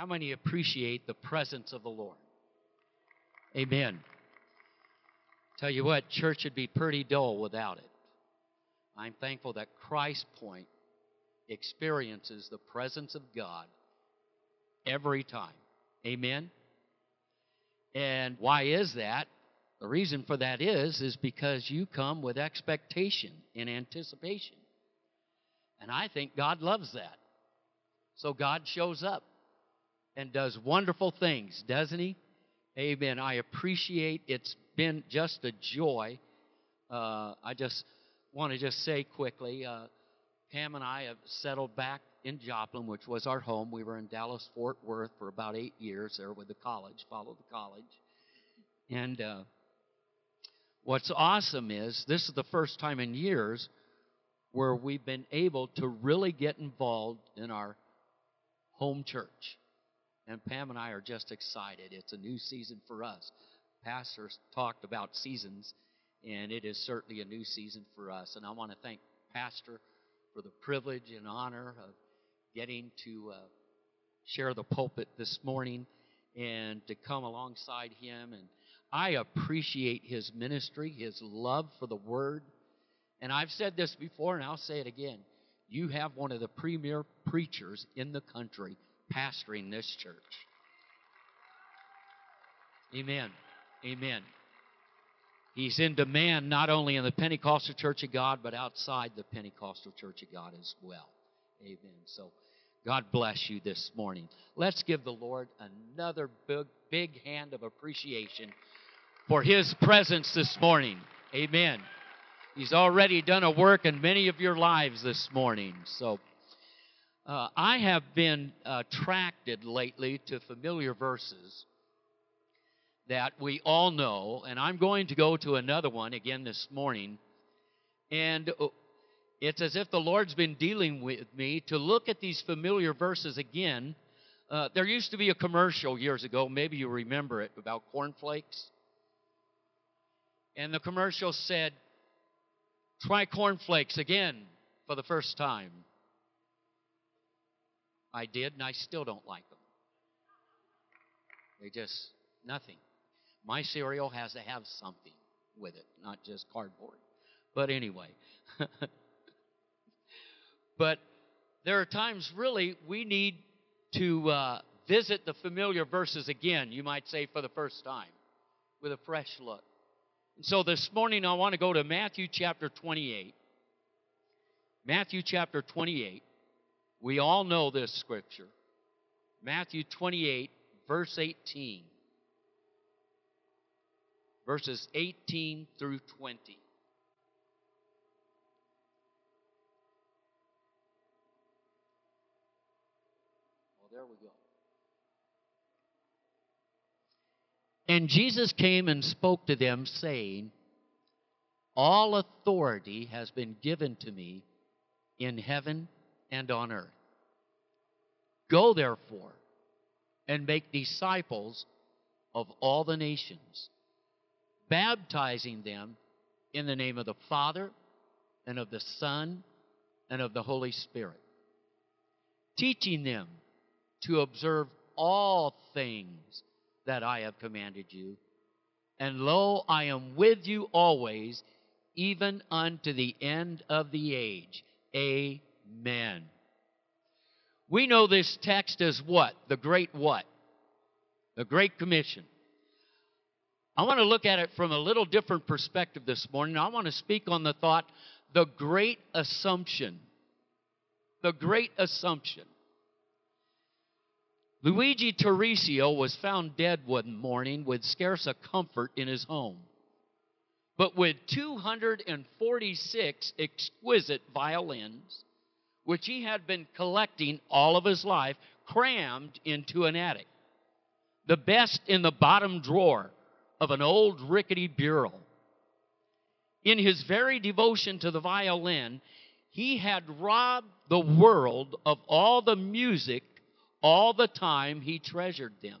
How many appreciate the presence of the Lord? Amen. Tell you what, church would be pretty dull without it. I'm thankful that Christ Point experiences the presence of God every time. Amen. And why is that? The reason for that is is because you come with expectation and anticipation. And I think God loves that. So God shows up and does wonderful things, doesn't he? Amen. I appreciate it's been just a joy. Uh, I just want to just say quickly, uh, Pam and I have settled back in Joplin, which was our home. We were in Dallas Fort Worth for about eight years there with the college, followed the college. And uh, what's awesome is this is the first time in years where we've been able to really get involved in our home church. And Pam and I are just excited. It's a new season for us. Pastors talked about seasons, and it is certainly a new season for us. And I want to thank Pastor for the privilege and honor of getting to uh, share the pulpit this morning and to come alongside him. And I appreciate his ministry, his love for the Word. And I've said this before, and I'll say it again. You have one of the premier preachers in the country pastoring this church. Amen. Amen. He's in demand not only in the Pentecostal Church of God, but outside the Pentecostal Church of God as well. Amen. So, God bless you this morning. Let's give the Lord another big, big hand of appreciation for His presence this morning. Amen. He's already done a work in many of your lives this morning. So, uh, I have been uh, attracted lately to familiar verses that we all know, and I'm going to go to another one again this morning. And uh, it's as if the Lord's been dealing with me to look at these familiar verses again. Uh, there used to be a commercial years ago, maybe you remember it, about cornflakes. And the commercial said, Try cornflakes again for the first time. I did, and I still don't like them. They just, nothing. My cereal has to have something with it, not just cardboard. But anyway. but there are times, really, we need to uh, visit the familiar verses again, you might say for the first time, with a fresh look. And so this morning, I want to go to Matthew chapter 28. Matthew chapter 28. We all know this scripture. Matthew 28, verse 18. Verses 18 through 20. Well, there we go. And Jesus came and spoke to them, saying, All authority has been given to me in heaven and on earth. Go therefore and make disciples of all the nations, baptizing them in the name of the Father and of the Son and of the Holy Spirit, teaching them to observe all things that I have commanded you. And lo, I am with you always, even unto the end of the age. Amen. We know this text as what? The great what? The Great Commission. I want to look at it from a little different perspective this morning. I want to speak on the thought, the great assumption. The great assumption. Luigi Tarisio was found dead one morning with scarce a comfort in his home. But with 246 exquisite violins, which he had been collecting all of his life, crammed into an attic. The best in the bottom drawer of an old rickety bureau. In his very devotion to the violin, he had robbed the world of all the music all the time he treasured them.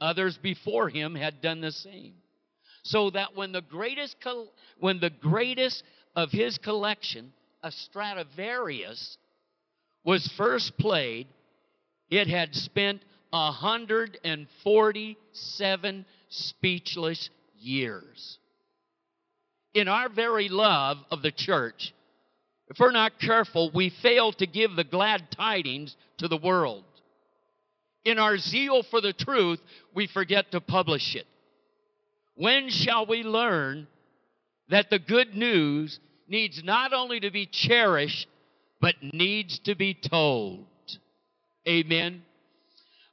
Others before him had done the same. So that when the greatest when the greatest of his collection, a Stradivarius, was first played, it had spent 147 speechless years. In our very love of the church, if we're not careful, we fail to give the glad tidings to the world. In our zeal for the truth, we forget to publish it. When shall we learn that the good news needs not only to be cherished, but needs to be told? Amen.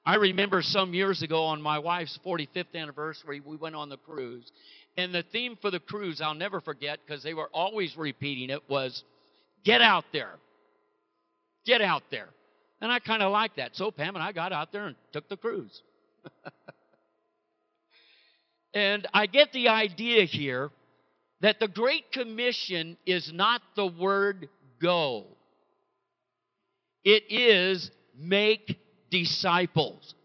I remember some years ago on my wife's 45th anniversary, we went on the cruise. And the theme for the cruise, I'll never forget because they were always repeating it, was get out there. Get out there. And I kind of like that. So Pam and I got out there and took the cruise. and I get the idea here that the Great Commission is not the word go, it is make disciples.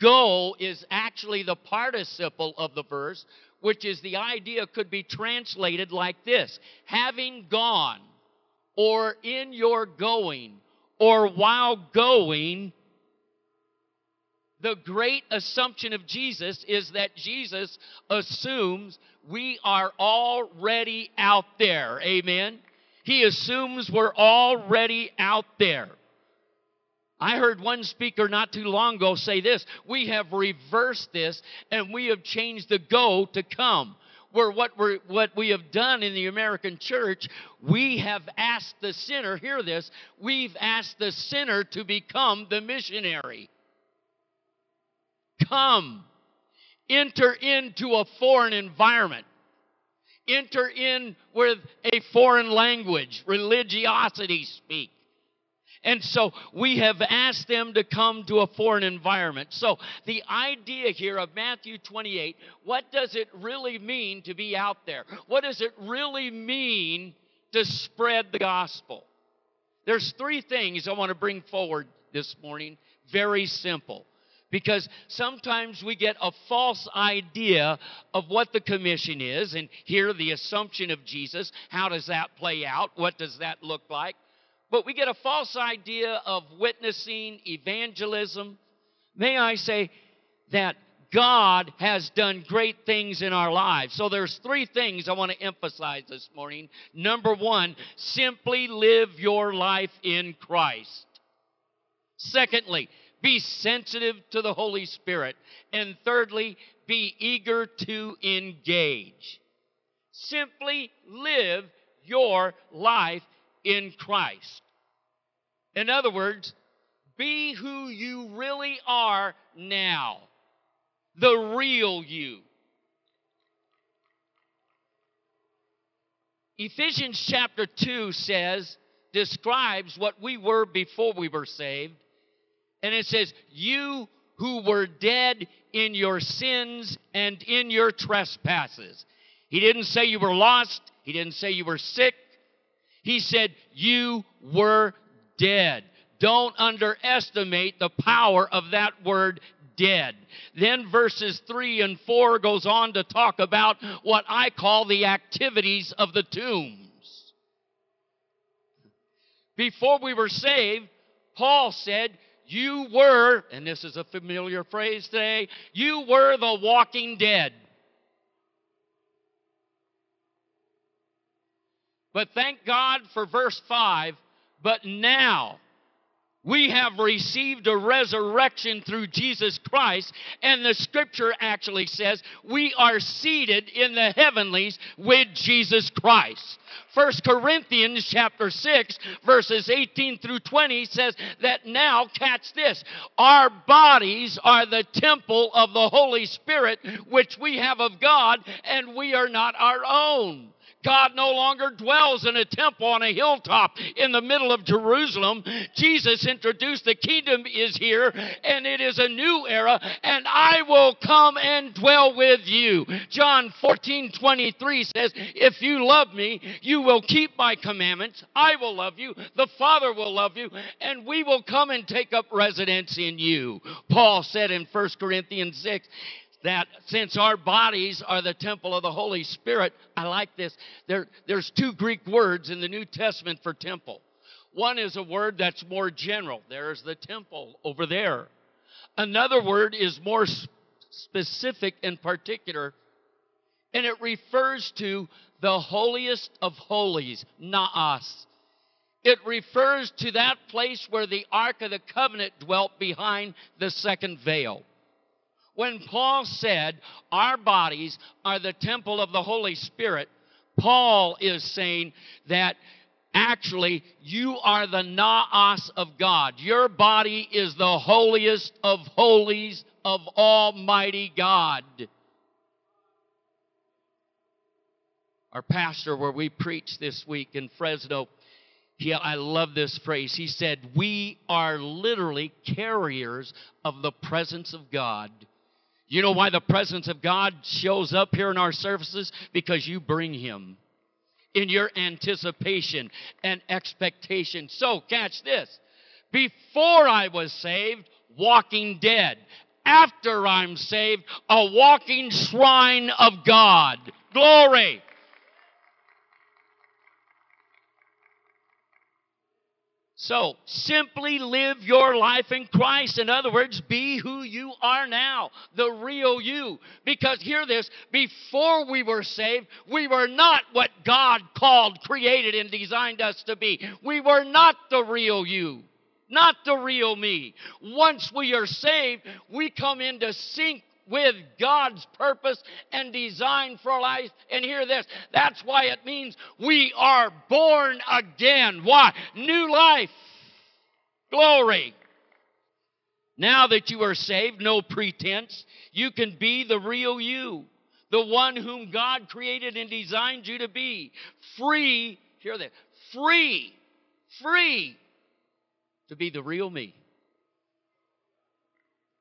Go is actually the participle of the verse, which is the idea could be translated like this having gone, or in your going, or while going. The great assumption of Jesus is that Jesus assumes we are already out there. Amen. He assumes we're already out there. I heard one speaker not too long ago say this we have reversed this and we have changed the go to come. Where what, we're, what we have done in the American church, we have asked the sinner, hear this, we've asked the sinner to become the missionary. Come, enter into a foreign environment enter in with a foreign language, religiosity speak. And so we have asked them to come to a foreign environment. So the idea here of Matthew 28, what does it really mean to be out there? What does it really mean to spread the gospel? There's three things I want to bring forward this morning, very simple. Because sometimes we get a false idea of what the commission is, and here the assumption of Jesus. How does that play out? What does that look like? But we get a false idea of witnessing, evangelism. May I say that God has done great things in our lives. So there's three things I want to emphasize this morning. Number 1, simply live your life in Christ. Secondly, be sensitive to the Holy Spirit. And thirdly, be eager to engage. Simply live your life in Christ. In other words, be who you really are now, the real you. Ephesians chapter 2 says, describes what we were before we were saved. And it says, You who were dead in your sins and in your trespasses. He didn't say you were lost. He didn't say you were sick. He said, You were dead. Don't underestimate the power of that word dead. Then verses 3 and 4 goes on to talk about what I call the activities of the tombs. Before we were saved, Paul said, You were, and this is a familiar phrase today, you were the walking dead. But thank God for verse 5. But now we have received a resurrection through Jesus Christ, and the scripture actually says we are seated in the heavenlies with Jesus Christ. 1 Corinthians chapter 6 verses 18 through 20 says that now catch this our bodies are the temple of the Holy Spirit which we have of God and we are not our own. God no longer dwells in a temple on a hilltop in the middle of Jerusalem. Jesus introduced the kingdom is here and it is a new era and I will come and dwell with you. John 14 23 says, If you love me, you will keep my commandments. I will love you. The Father will love you and we will come and take up residence in you. Paul said in 1 Corinthians 6, that since our bodies are the temple of the Holy Spirit, I like this. There, there's two Greek words in the New Testament for temple. One is a word that's more general. There's the temple over there. Another word is more specific and particular, and it refers to the holiest of holies, naos. It refers to that place where the Ark of the Covenant dwelt behind the second veil. When Paul said, Our bodies are the temple of the Holy Spirit, Paul is saying that actually you are the naos of God. Your body is the holiest of holies of Almighty God. Our pastor, where we preached this week in Fresno, he, I love this phrase. He said, We are literally carriers of the presence of God. You know why the presence of God shows up here in our services? Because you bring Him in your anticipation and expectation. So, catch this. Before I was saved, walking dead. After I'm saved, a walking shrine of God. Glory. So simply live your life in Christ. In other words, be who you are now, the real you. Because hear this before we were saved, we were not what God called, created, and designed us to be. We were not the real you not the real me. Once we are saved, we come into sync with God's purpose and design for life. And hear this that's why it means we are born again. Why? New life. Glory. Now that you are saved, no pretense, you can be the real you, the one whom God created and designed you to be. Free, hear that, free, free to be the real me.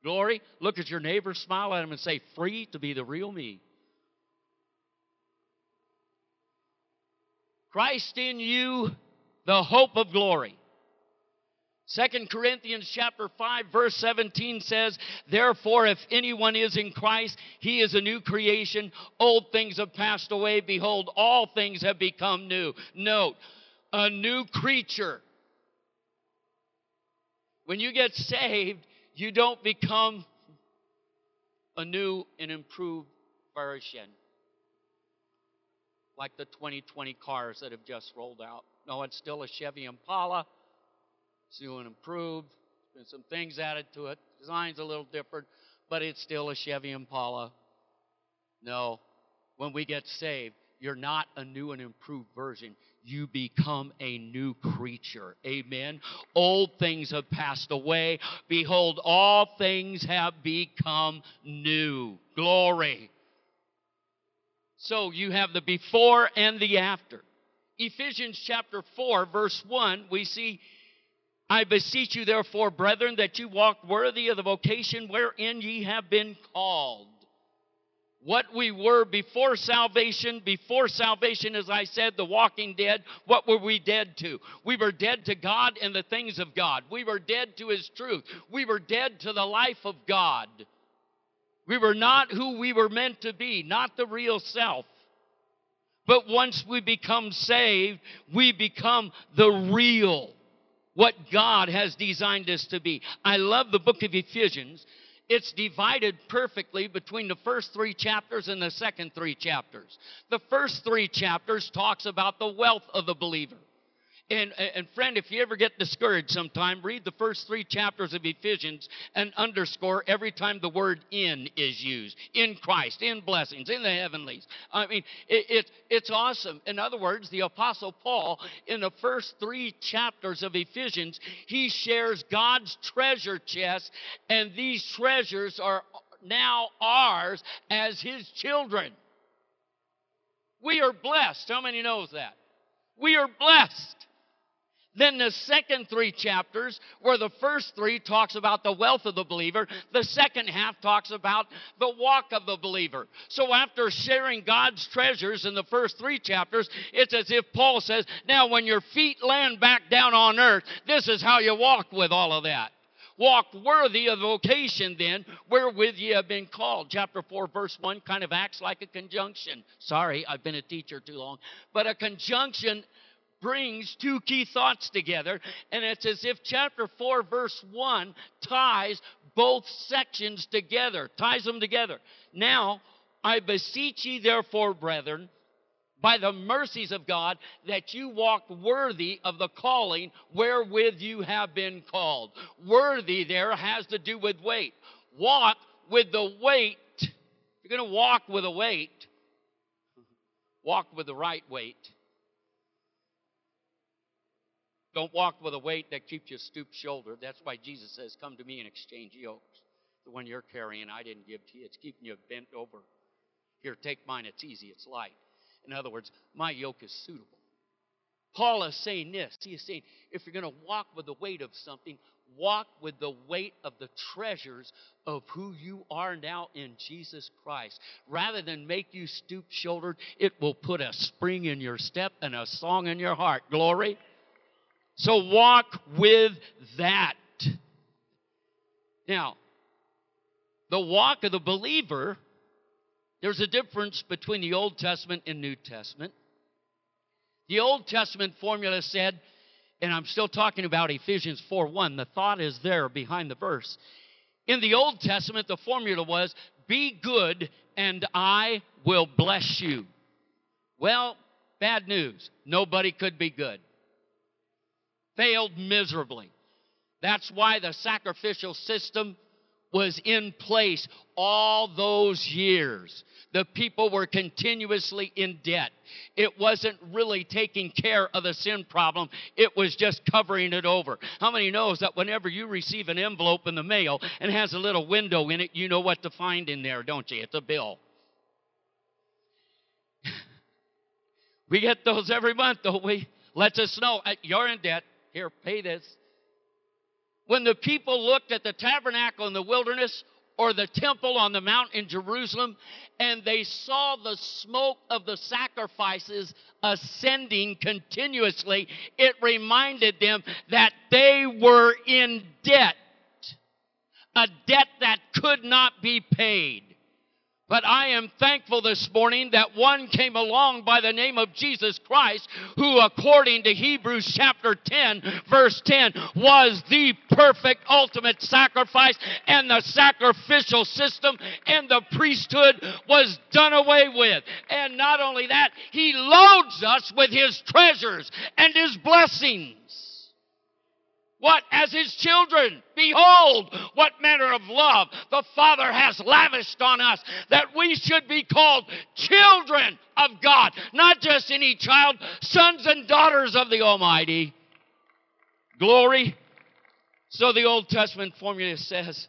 Glory. Look at your neighbor, smile at him, and say, Free to be the real me. Christ in you, the hope of glory. Second Corinthians chapter 5 verse 17 says, "Therefore if anyone is in Christ, he is a new creation. Old things have passed away; behold, all things have become new." Note, a new creature. When you get saved, you don't become a new and improved version like the 2020 cars that have just rolled out. No, it's still a Chevy Impala. It's new and improved. There's been some things added to it. Design's a little different, but it's still a Chevy Impala. No, when we get saved, you're not a new and improved version you become a new creature. Amen. Old things have passed away. Behold, all things have become new. Glory. So you have the before and the after. Ephesians chapter 4, verse 1, we see, I beseech you, therefore, brethren, that you walk worthy of the vocation wherein ye have been called what we were before salvation. Before salvation, as I said, the walking dead, what were we dead to? We were dead to God and the things of God. We were dead to His truth. We were dead to the life of God. We were not who we were meant to be, not the real self. But once we become saved, we become the real, what God has designed us to be. I love the book of Ephesians it's divided perfectly between the first three chapters and the second three chapters. The first three chapters talks about the wealth of the believer. And, and friend, if you ever get discouraged sometime, read the first three chapters of Ephesians and underscore every time the word in is used. In Christ, in blessings, in the heavenlies. I mean, it, it, it's awesome. In other words, the Apostle Paul, in the first three chapters of Ephesians, he shares God's treasure chest, and these treasures are now ours as his children. We are blessed. How many knows that? We are blessed. Then the second three chapters, where the first three talks about the wealth of the believer, the second half talks about the walk of the believer. So after sharing God's treasures in the first three chapters, it's as if Paul says, Now when your feet land back down on earth, this is how you walk with all of that. Walk worthy of the vocation then wherewith ye have been called. Chapter 4, verse 1 kind of acts like a conjunction. Sorry, I've been a teacher too long. But a conjunction brings two key thoughts together, and it's as if chapter 4, verse 1 ties both sections together, ties them together. Now, I beseech ye, therefore, brethren, by the mercies of God, that you walk worthy of the calling wherewith you have been called. Worthy there has to do with weight. Walk with the weight. If you're going to walk with a weight, walk with the right weight. Don't walk with a weight that keeps you stoop shouldered. That's why Jesus says, Come to me and exchange yokes. The one you're carrying, I didn't give to you. It's keeping you bent over. Here, take mine. It's easy, it's light. In other words, my yoke is suitable. Paul is saying this. He is saying, if you're going to walk with the weight of something, walk with the weight of the treasures of who you are now in Jesus Christ. Rather than make you stoop shouldered, it will put a spring in your step and a song in your heart. Glory. So walk with that. Now, the walk of the believer, there's a difference between the Old Testament and New Testament. The Old Testament formula said, and I'm still talking about Ephesians 4 1, the thought is there behind the verse. In the Old Testament, the formula was, Be good and I will bless you. Well, bad news. Nobody could be good failed miserably. That's why the sacrificial system was in place all those years. The people were continuously in debt. It wasn't really taking care of the sin problem, it was just covering it over. How many knows that whenever you receive an envelope in the mail and has a little window in it, you know what to find in there, don't you? It's a bill. we get those every month, don't we? Lets us know uh, you're in debt. Here, pay this. When the people looked at the tabernacle in the wilderness or the temple on the mount in Jerusalem and they saw the smoke of the sacrifices ascending continuously, it reminded them that they were in debt. A debt that could not be paid. But I am thankful this morning that one came along by the name of Jesus Christ, who, according to Hebrews chapter 10, verse 10, was the perfect ultimate sacrifice, and the sacrificial system and the priesthood was done away with. And not only that, he loads us with his treasures and his blessings. What? As his children. Behold, what manner of love the Father has lavished on us that we should be called children of God. Not just any child, sons and daughters of the Almighty. Glory. So the Old Testament formula says,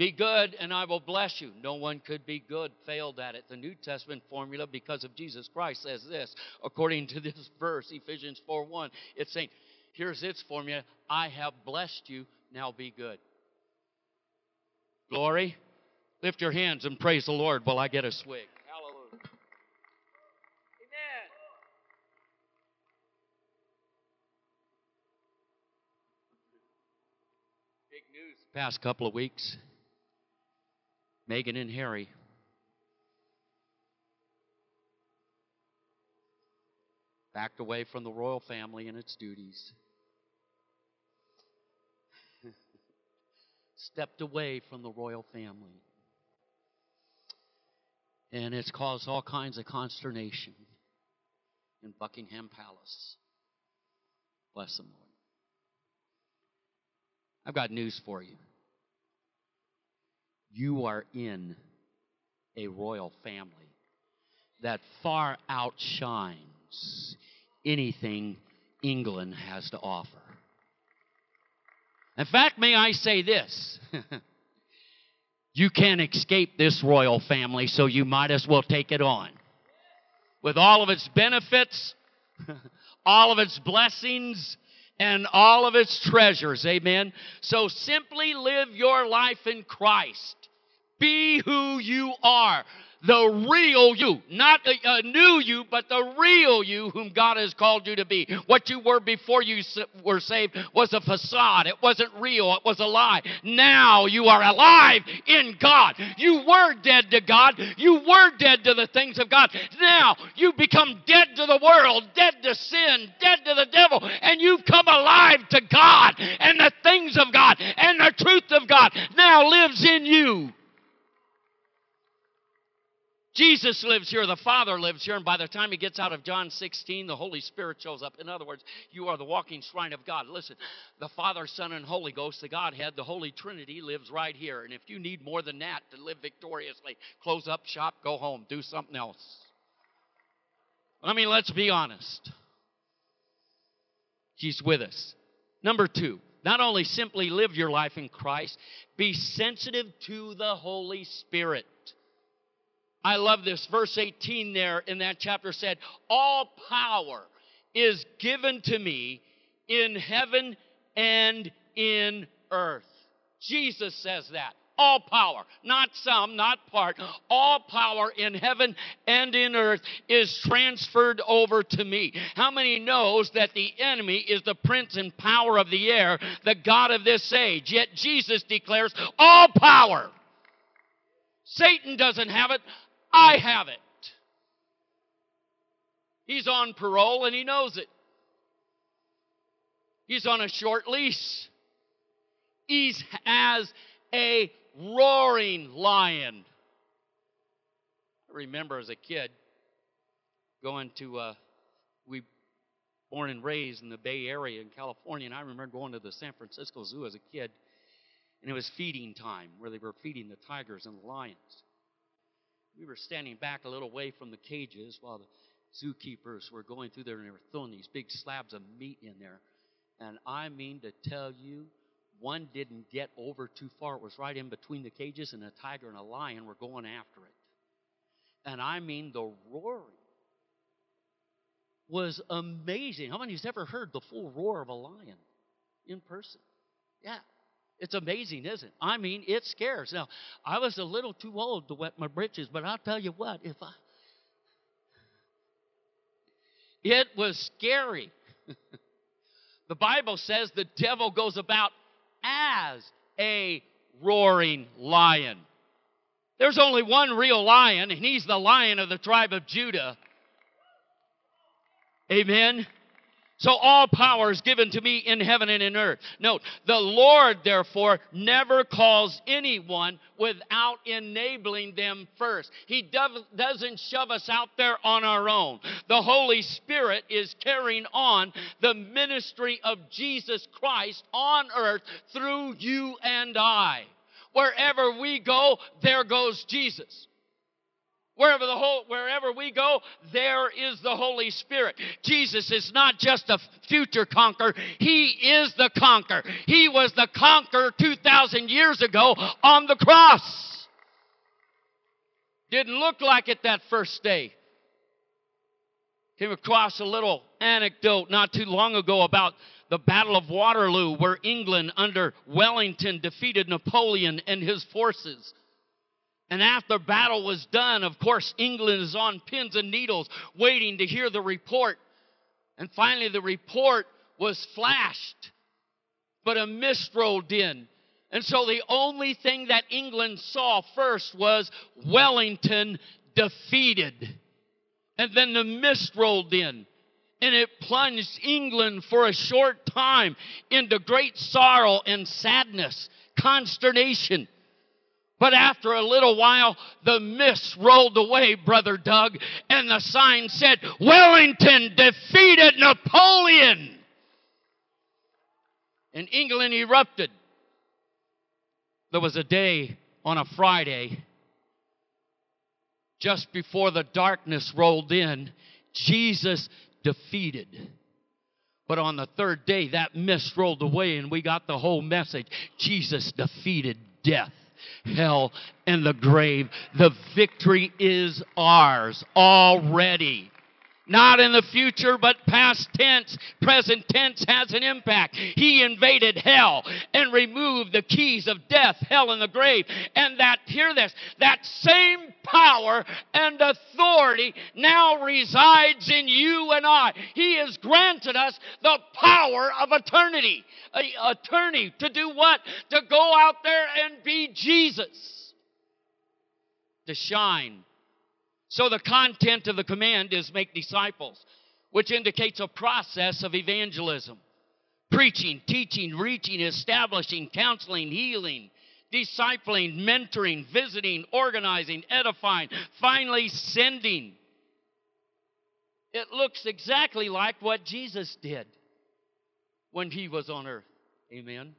be good and I will bless you. No one could be good, failed at it. The New Testament formula, because of Jesus Christ, says this. According to this verse, Ephesians 4 1, it's saying, Here's its formula I have blessed you, now be good. Glory. Lift your hands and praise the Lord while I get a swig. Hallelujah. Amen. Big news past couple of weeks. Meghan and Harry backed away from the royal family and its duties. Stepped away from the royal family. And it's caused all kinds of consternation in Buckingham Palace. Bless them, Lord. I've got news for you. You are in a royal family that far outshines anything England has to offer. In fact, may I say this? you can't escape this royal family, so you might as well take it on. With all of its benefits, all of its blessings, and all of its treasures. Amen. So simply live your life in Christ. Be who you are. The real you, not a, a, new you, but the real you whom God has called you to be. What you were before you were saved was a facade. It wasn't real. It was a lie. Now you are alive in God. You were dead to God. You were dead to the things of God. Now you become dead to the world, dead to sin, dead to the devil, and you've come alive to God and the things of God and the truth of God now lives in you. Jesus lives here, the Father lives here, and by the time he gets out of John 16, the Holy Spirit shows up. In other words, you are the walking shrine of God. Listen, the Father, Son, and Holy Ghost, the Godhead, the Holy Trinity lives right here. And if you need more than that to live victoriously, close up shop, go home, do something else. I mean, let's be honest. He's with us. Number two, not only simply live your life in Christ, be sensitive to the Holy Spirit. I love this. Verse 18 there in that chapter said, All power is given to me in heaven and in earth. Jesus says that. All power, not some, not part, all power in heaven and in earth is transferred over to me. How many knows that the enemy is the prince and power of the air, the God of this age? Yet Jesus declares all power. Satan doesn't have it. I have it. He's on parole and he knows it. He's on a short lease. He's as a roaring lion. I remember as a kid going to, uh, we born and raised in the Bay Area in California, and I remember going to the San Francisco Zoo as a kid, and it was feeding time where they were feeding the tigers and the lions we were standing back a little way from the cages while the zookeepers were going through there and they were throwing these big slabs of meat in there. And I mean to tell you, one didn't get over too far. It was right in between the cages, and a tiger and a lion were going after it. And I mean, the roaring was amazing. How many of you ever heard the full roar of a lion in person? Yeah. It's amazing, isn't it? I mean, it scares. Now, I was a little too old to wet my britches, but I'll tell you what, if I. It was scary. the Bible says the devil goes about as a roaring lion. There's only one real lion, and he's the lion of the tribe of Judah. Amen. So all power is given to me in heaven and in earth. Note, the Lord, therefore, never calls anyone without enabling them first. He doesn't shove us out there on our own. The Holy Spirit is carrying on the ministry of Jesus Christ on earth through you and I. Wherever we go, there goes Jesus. Wherever, the whole, wherever we go, there is the Holy Spirit. Jesus is not just a future conqueror, He is the conqueror. He was the conqueror 2,000 years ago on the cross. Didn't look like it that first day. Came across a little anecdote not too long ago about the Battle of Waterloo, where England under Wellington defeated Napoleon and his forces. And after battle was done, of course, England is on pins and needles waiting to hear the report. And finally, the report was flashed, but a mist rolled in. And so the only thing that England saw first was Wellington defeated. And then the mist rolled in. And it plunged England for a short time into great sorrow and sadness, consternation. But after a little while, the mist rolled away, Brother Doug, and the sign said, Wellington defeated Napoleon. And England erupted. There was a day on a Friday, just before the darkness rolled in, Jesus defeated. But on the third day, that mist rolled away, and we got the whole message Jesus defeated death hell, and the grave. The victory is ours already. Not in the future, but past tense. Present tense has an impact. He invaded hell and removed the keys of death, hell, and the grave. And that, hear this, that same power and authority now resides in you and I. He has granted us the power of eternity. Attorney to do what? To go out there and be Jesus. To shine so the content of the command is make disciples, which indicates a process of evangelism preaching, teaching, reaching, establishing, counseling, healing, discipling, mentoring, visiting, organizing, edifying, finally sending. It looks exactly like what Jesus did when he was on earth. Amen.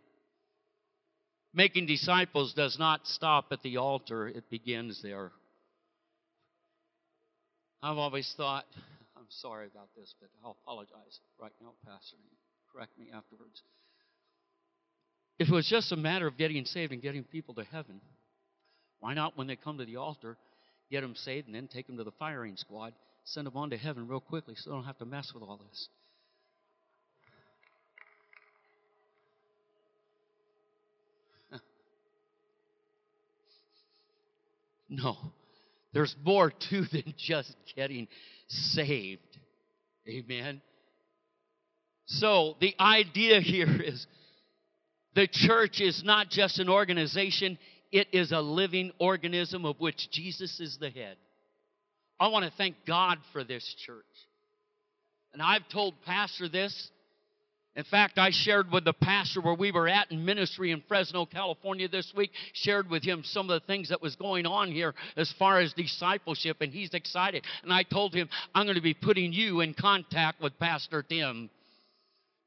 Making disciples does not stop at the altar, it begins there. I've always thought, I'm sorry about this, but I'll apologize right now, Pastor. Correct me afterwards. If it was just a matter of getting saved and getting people to heaven, why not, when they come to the altar, get them saved and then take them to the firing squad, send them on to heaven real quickly so they don't have to mess with all this? no. There's more to than just getting saved. Amen. So the idea here is the church is not just an organization, it is a living organism of which Jesus is the head. I want to thank God for this church. And I've told Pastor this in fact, I shared with the pastor where we were at in ministry in Fresno, California this week, shared with him some of the things that was going on here as far as discipleship, and he's excited. And I told him, I'm going to be putting you in contact with Pastor Tim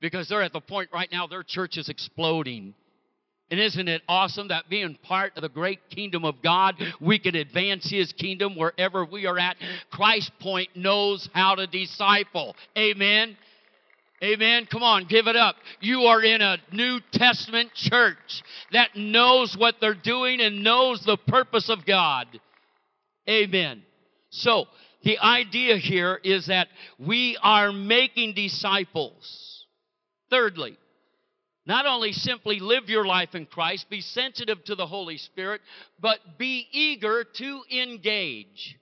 because they're at the point right now their church is exploding. And isn't it awesome that being part of the great kingdom of God, we can advance His kingdom wherever we are at? Christ Point knows how to disciple. Amen. Amen. Come on, give it up. You are in a New Testament church that knows what they're doing and knows the purpose of God. Amen. So, the idea here is that we are making disciples. Thirdly, not only simply live your life in Christ, be sensitive to the Holy Spirit, but be eager to engage.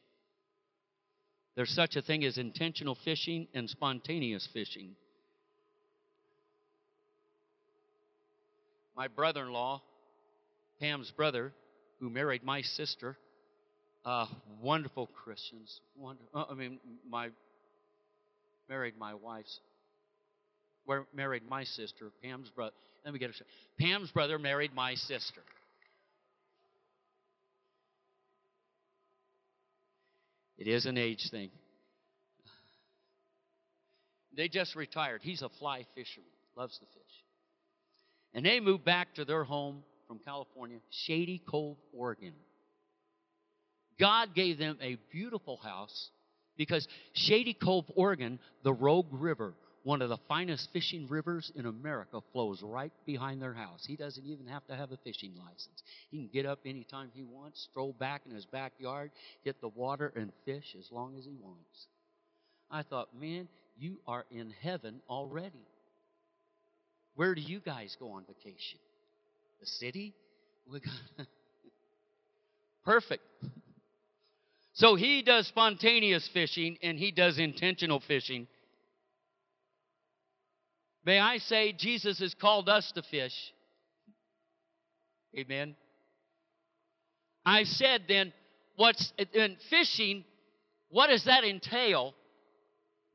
There's such a thing as intentional fishing and spontaneous fishing. My brother in law, Pam's brother, who married my sister, uh, wonderful Christians. Wonder, uh, I mean, my married my wife's, married my sister, Pam's brother. Let me get it. Pam's brother married my sister. It is an age thing. They just retired. He's a fly fisherman, loves the fish. And they moved back to their home from California, Shady Cove, Oregon. God gave them a beautiful house because Shady Cove, Oregon, the Rogue River, one of the finest fishing rivers in America, flows right behind their house. He doesn't even have to have a fishing license. He can get up anytime he wants, stroll back in his backyard, hit the water, and fish as long as he wants. I thought, man, you are in heaven already. Where do you guys go on vacation? The city? Perfect. So he does spontaneous fishing and he does intentional fishing. May I say, Jesus has called us to fish. Amen. I said then, what's in fishing, what does that entail?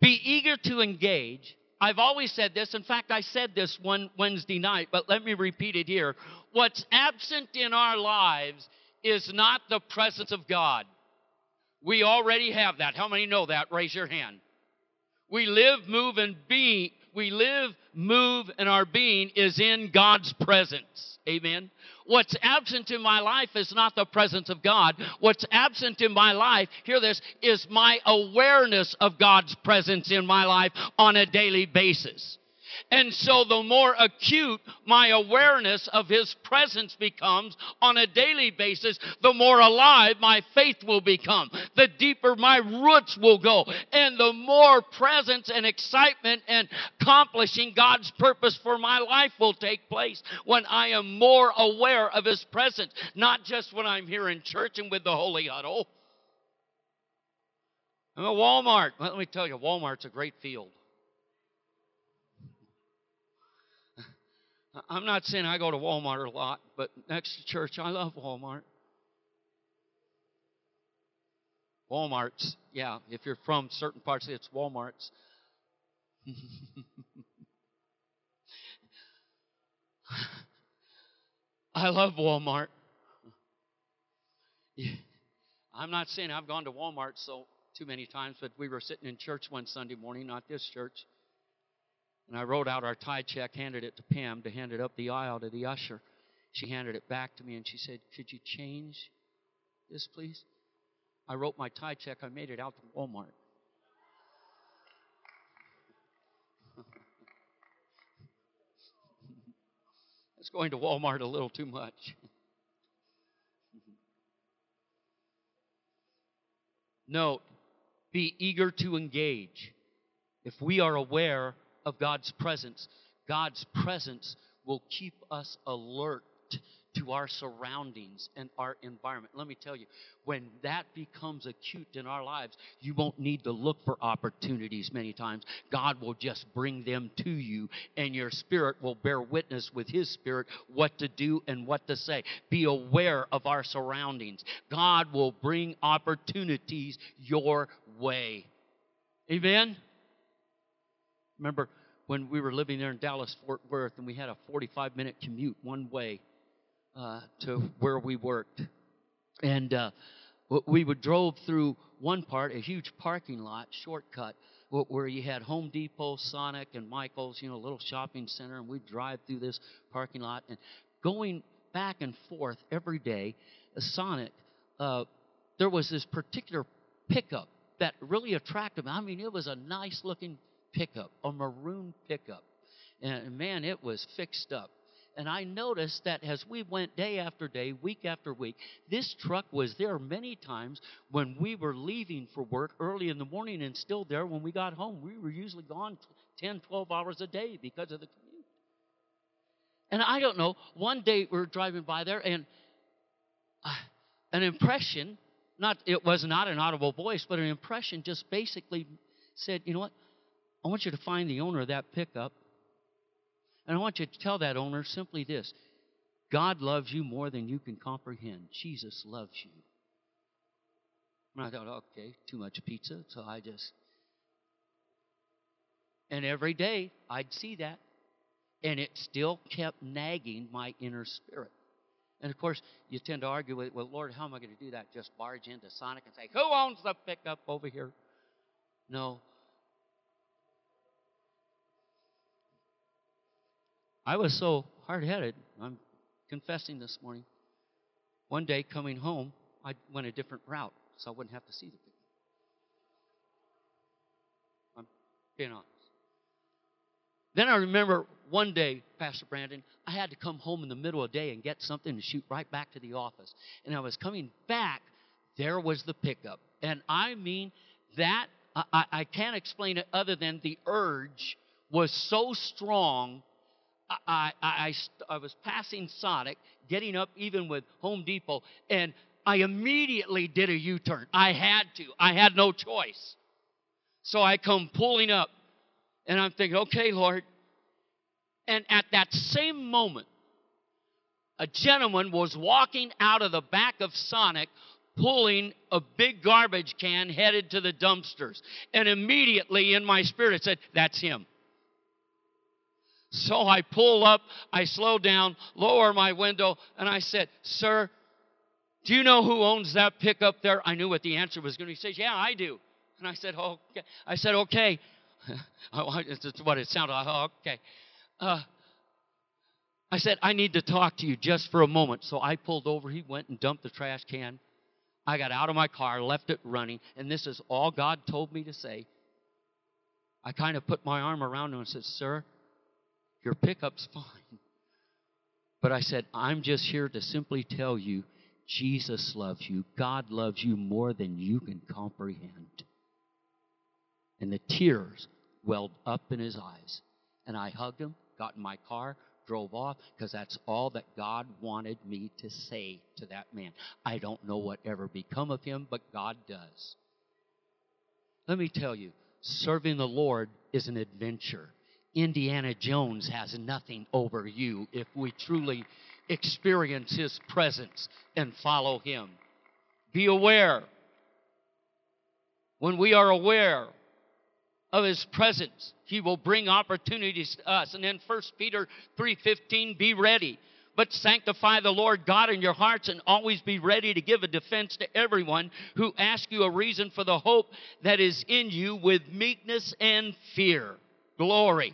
Be eager to engage I've always said this. In fact, I said this one Wednesday night, but let me repeat it here. What's absent in our lives is not the presence of God. We already have that. How many know that? Raise your hand. We live, move, and be. We live, move, and our being is in God's presence. Amen. What's absent in my life is not the presence of God. What's absent in my life, hear this, is my awareness of God's presence in my life on a daily basis. And so the more acute my awareness of His presence becomes on a daily basis, the more alive my faith will become, the deeper my roots will go, and the more presence and excitement and accomplishing God's purpose for my life will take place when I am more aware of His presence, not just when I'm here in church and with the Holy Huddle. I'm at Walmart. Let me tell you, Walmart's a great field. I'm not saying I go to Walmart a lot, but next to church, I love Walmart. Walmart's, yeah, if you're from certain parts, it's Walmart's. I love Walmart. I'm not saying I've gone to Walmart so too many times, but we were sitting in church one Sunday morning, not this church, and I wrote out our tithe check, handed it to Pam to hand it up the aisle to the usher. She handed it back to me and she said, Could you change this, please? I wrote my tithe check, I made it out to Walmart. it's going to Walmart a little too much. Note, be eager to engage. If we are aware of God's presence, God's presence will keep us alert to our surroundings and our environment. Let me tell you, when that becomes acute in our lives, you won't need to look for opportunities many times. God will just bring them to you, and your spirit will bear witness with His spirit what to do and what to say. Be aware of our surroundings. God will bring opportunities your way. Amen? Remember when we were living there in Dallas, Fort Worth, and we had a 45 minute commute one way uh, to where we worked. And uh, we would drove through one part, a huge parking lot, shortcut, where you had Home Depot, Sonic, and Michael's, you know, a little shopping center, and we'd drive through this parking lot and going back and forth every day. Sonic, uh, there was this particular pickup that really attracted me. I mean, it was a nice looking pickup, a maroon pickup. And man, it was fixed up. And I noticed that as we went day after day, week after week, this truck was there many times when we were leaving for work early in the morning and still there when we got home. We were usually gone 10, 12 hours a day because of the commute. And I don't know, one day we were driving by there and uh, an impression, not it was not an audible voice, but an impression just basically said, you know what? I want you to find the owner of that pickup and I want you to tell that owner simply this God loves you more than you can comprehend. Jesus loves you. And I thought, okay, too much pizza, so I just. And every day I'd see that, and it still kept nagging my inner spirit. And of course, you tend to argue with, well, Lord, how am I going to do that? Just barge into Sonic and say, who owns the pickup over here? No, I was so hard headed, I'm confessing this morning. One day coming home, I went a different route so I wouldn't have to see the people. I'm being honest. Then I remember one day, Pastor Brandon, I had to come home in the middle of the day and get something to shoot right back to the office. And I was coming back, there was the pickup. And I mean, that, I, I can't explain it other than the urge was so strong I, I, I, I was passing Sonic, getting up even with Home Depot, and I immediately did a U turn. I had to, I had no choice. So I come pulling up, and I'm thinking, okay, Lord. And at that same moment, a gentleman was walking out of the back of Sonic pulling a big garbage can headed to the dumpsters. And immediately in my spirit, it said, That's him. So I pull up, I slow down, lower my window, and I said, Sir, do you know who owns that pickup there? I knew what the answer was going to be. He says, Yeah, I do. And I said, Okay. I said, Okay. That's what it sounded like. Oh, okay. Uh, I said, I need to talk to you just for a moment. So I pulled over. He went and dumped the trash can. I got out of my car, left it running, and this is all God told me to say. I kind of put my arm around him and said, Sir, Your pickup's fine. But I said, I'm just here to simply tell you Jesus loves you. God loves you more than you can comprehend. And the tears welled up in his eyes. And I hugged him, got in my car, drove off, because that's all that God wanted me to say to that man. I don't know what ever become of him, but God does. Let me tell you, serving the Lord is an adventure. Indiana Jones has nothing over you if we truly experience his presence and follow him. Be aware. When we are aware of his presence, he will bring opportunities to us. And then 1 Peter 3:15, be ready. But sanctify the Lord God in your hearts and always be ready to give a defense to everyone who asks you a reason for the hope that is in you with meekness and fear. Glory.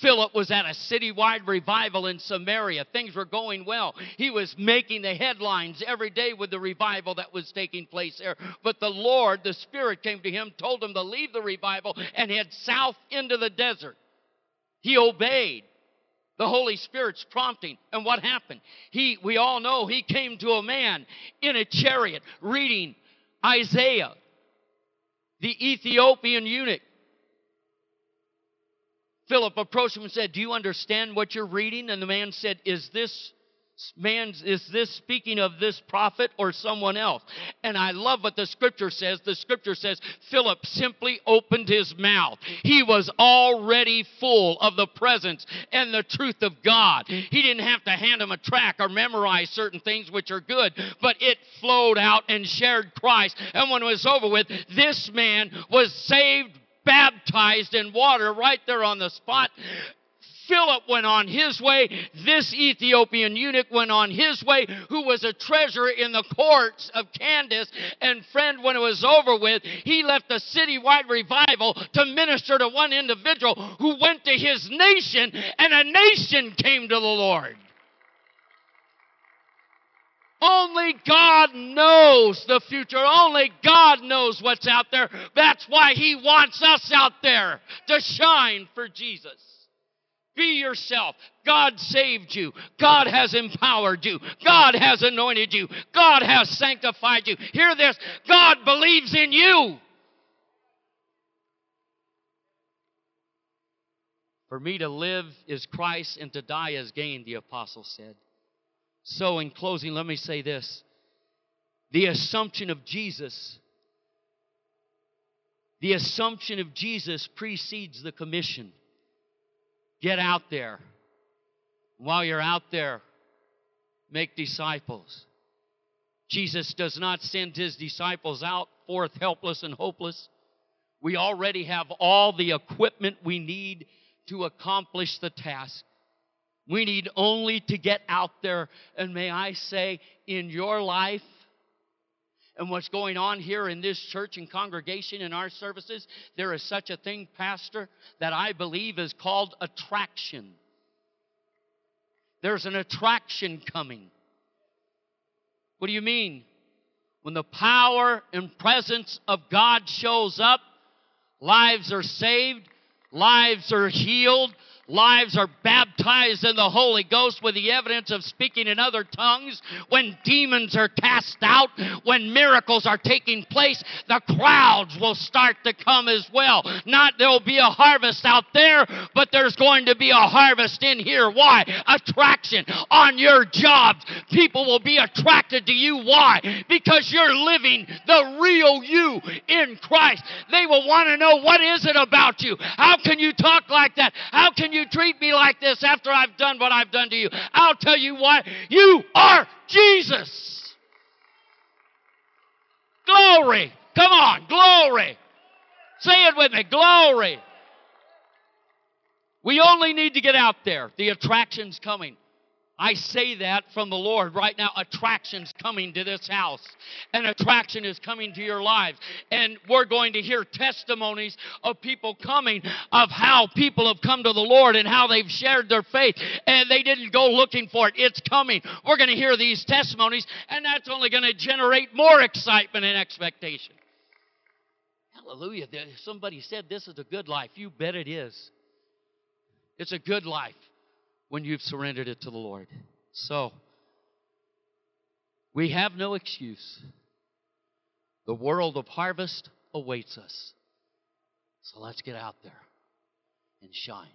Philip was at a citywide revival in Samaria. Things were going well. He was making the headlines every day with the revival that was taking place there. But the Lord, the Spirit came to him, told him to leave the revival and head south into the desert. He obeyed the Holy Spirit's prompting. And what happened? He, we all know he came to a man in a chariot reading Isaiah, the Ethiopian eunuch. Philip approached him and said, Do you understand what you're reading? And the man said, Is this man is this speaking of this prophet or someone else? And i love what the scripture says. The scripture says philip simply opened his mouth. He was already full of the presence and the truth of god. He didn't have to hand him a track or memorize certain things which are good but it flowed out and shared christ. And when it was over with this man was saved baptized in water right there on the spot. Philip went on his way. This Ethiopian eunuch went on his way, who was a treasurer in the courts of Candace. And friend, when it was over with, he left a citywide revival to minister to one individual who went to his nation, and a nation came to the Lord. Only God knows the future. Only God knows what's out there. That's why He wants us out there to shine for Jesus. Be yourself. God saved you. God has empowered you. God has anointed you. God has sanctified you. Hear this God believes in you. For me to live is Christ and to die is gain, the apostle said. So, in closing, let me say this the assumption of Jesus. The assumption of Jesus precedes the commission. Get out there. While you're out there, make disciples. Jesus does not send his disciples out forth helpless and hopeless. We already have all the equipment we need to accomplish the task. We need only to get out there. And may I say, in your life, and what's going on here in this church and congregation in our services, there is such a thing, Pastor, that I believe is called attraction. There's an attraction coming. What do you mean? When the power and presence of God shows up, lives are saved, lives are healed, lives are baptized in the Holy Ghost with the evidence of speaking in other tongues, when demons are cast out, when miracles are taking place, the crowds will start to come as well. Not there'll be a harvest out there, but there's going to be a harvest in here. Why? Attraction on your jobs. People will be attracted to you. Why? Because you're living the real you in Christ. They will want to know what is it about you? How can you talk like that? How can you treat me like this after I've done what I've done to you? I'll tell you why. You are Jesus. Glory. Come on, glory. Say it with me glory. We only need to get out there. The attraction's coming. I say that from the Lord right now. Attraction's coming to this house, and attraction is coming to your lives. And we're going to hear testimonies of people coming, of how people have come to the Lord and how they've shared their faith, and they didn't go looking for it. It's coming. We're going to hear these testimonies, and that's only going to generate more excitement and expectation. Hallelujah. Somebody said this is a good life. You bet it is. It's a good life when you've surrendered it to the Lord. So, we have no excuse. The world of harvest awaits us. So let's get out there and shine.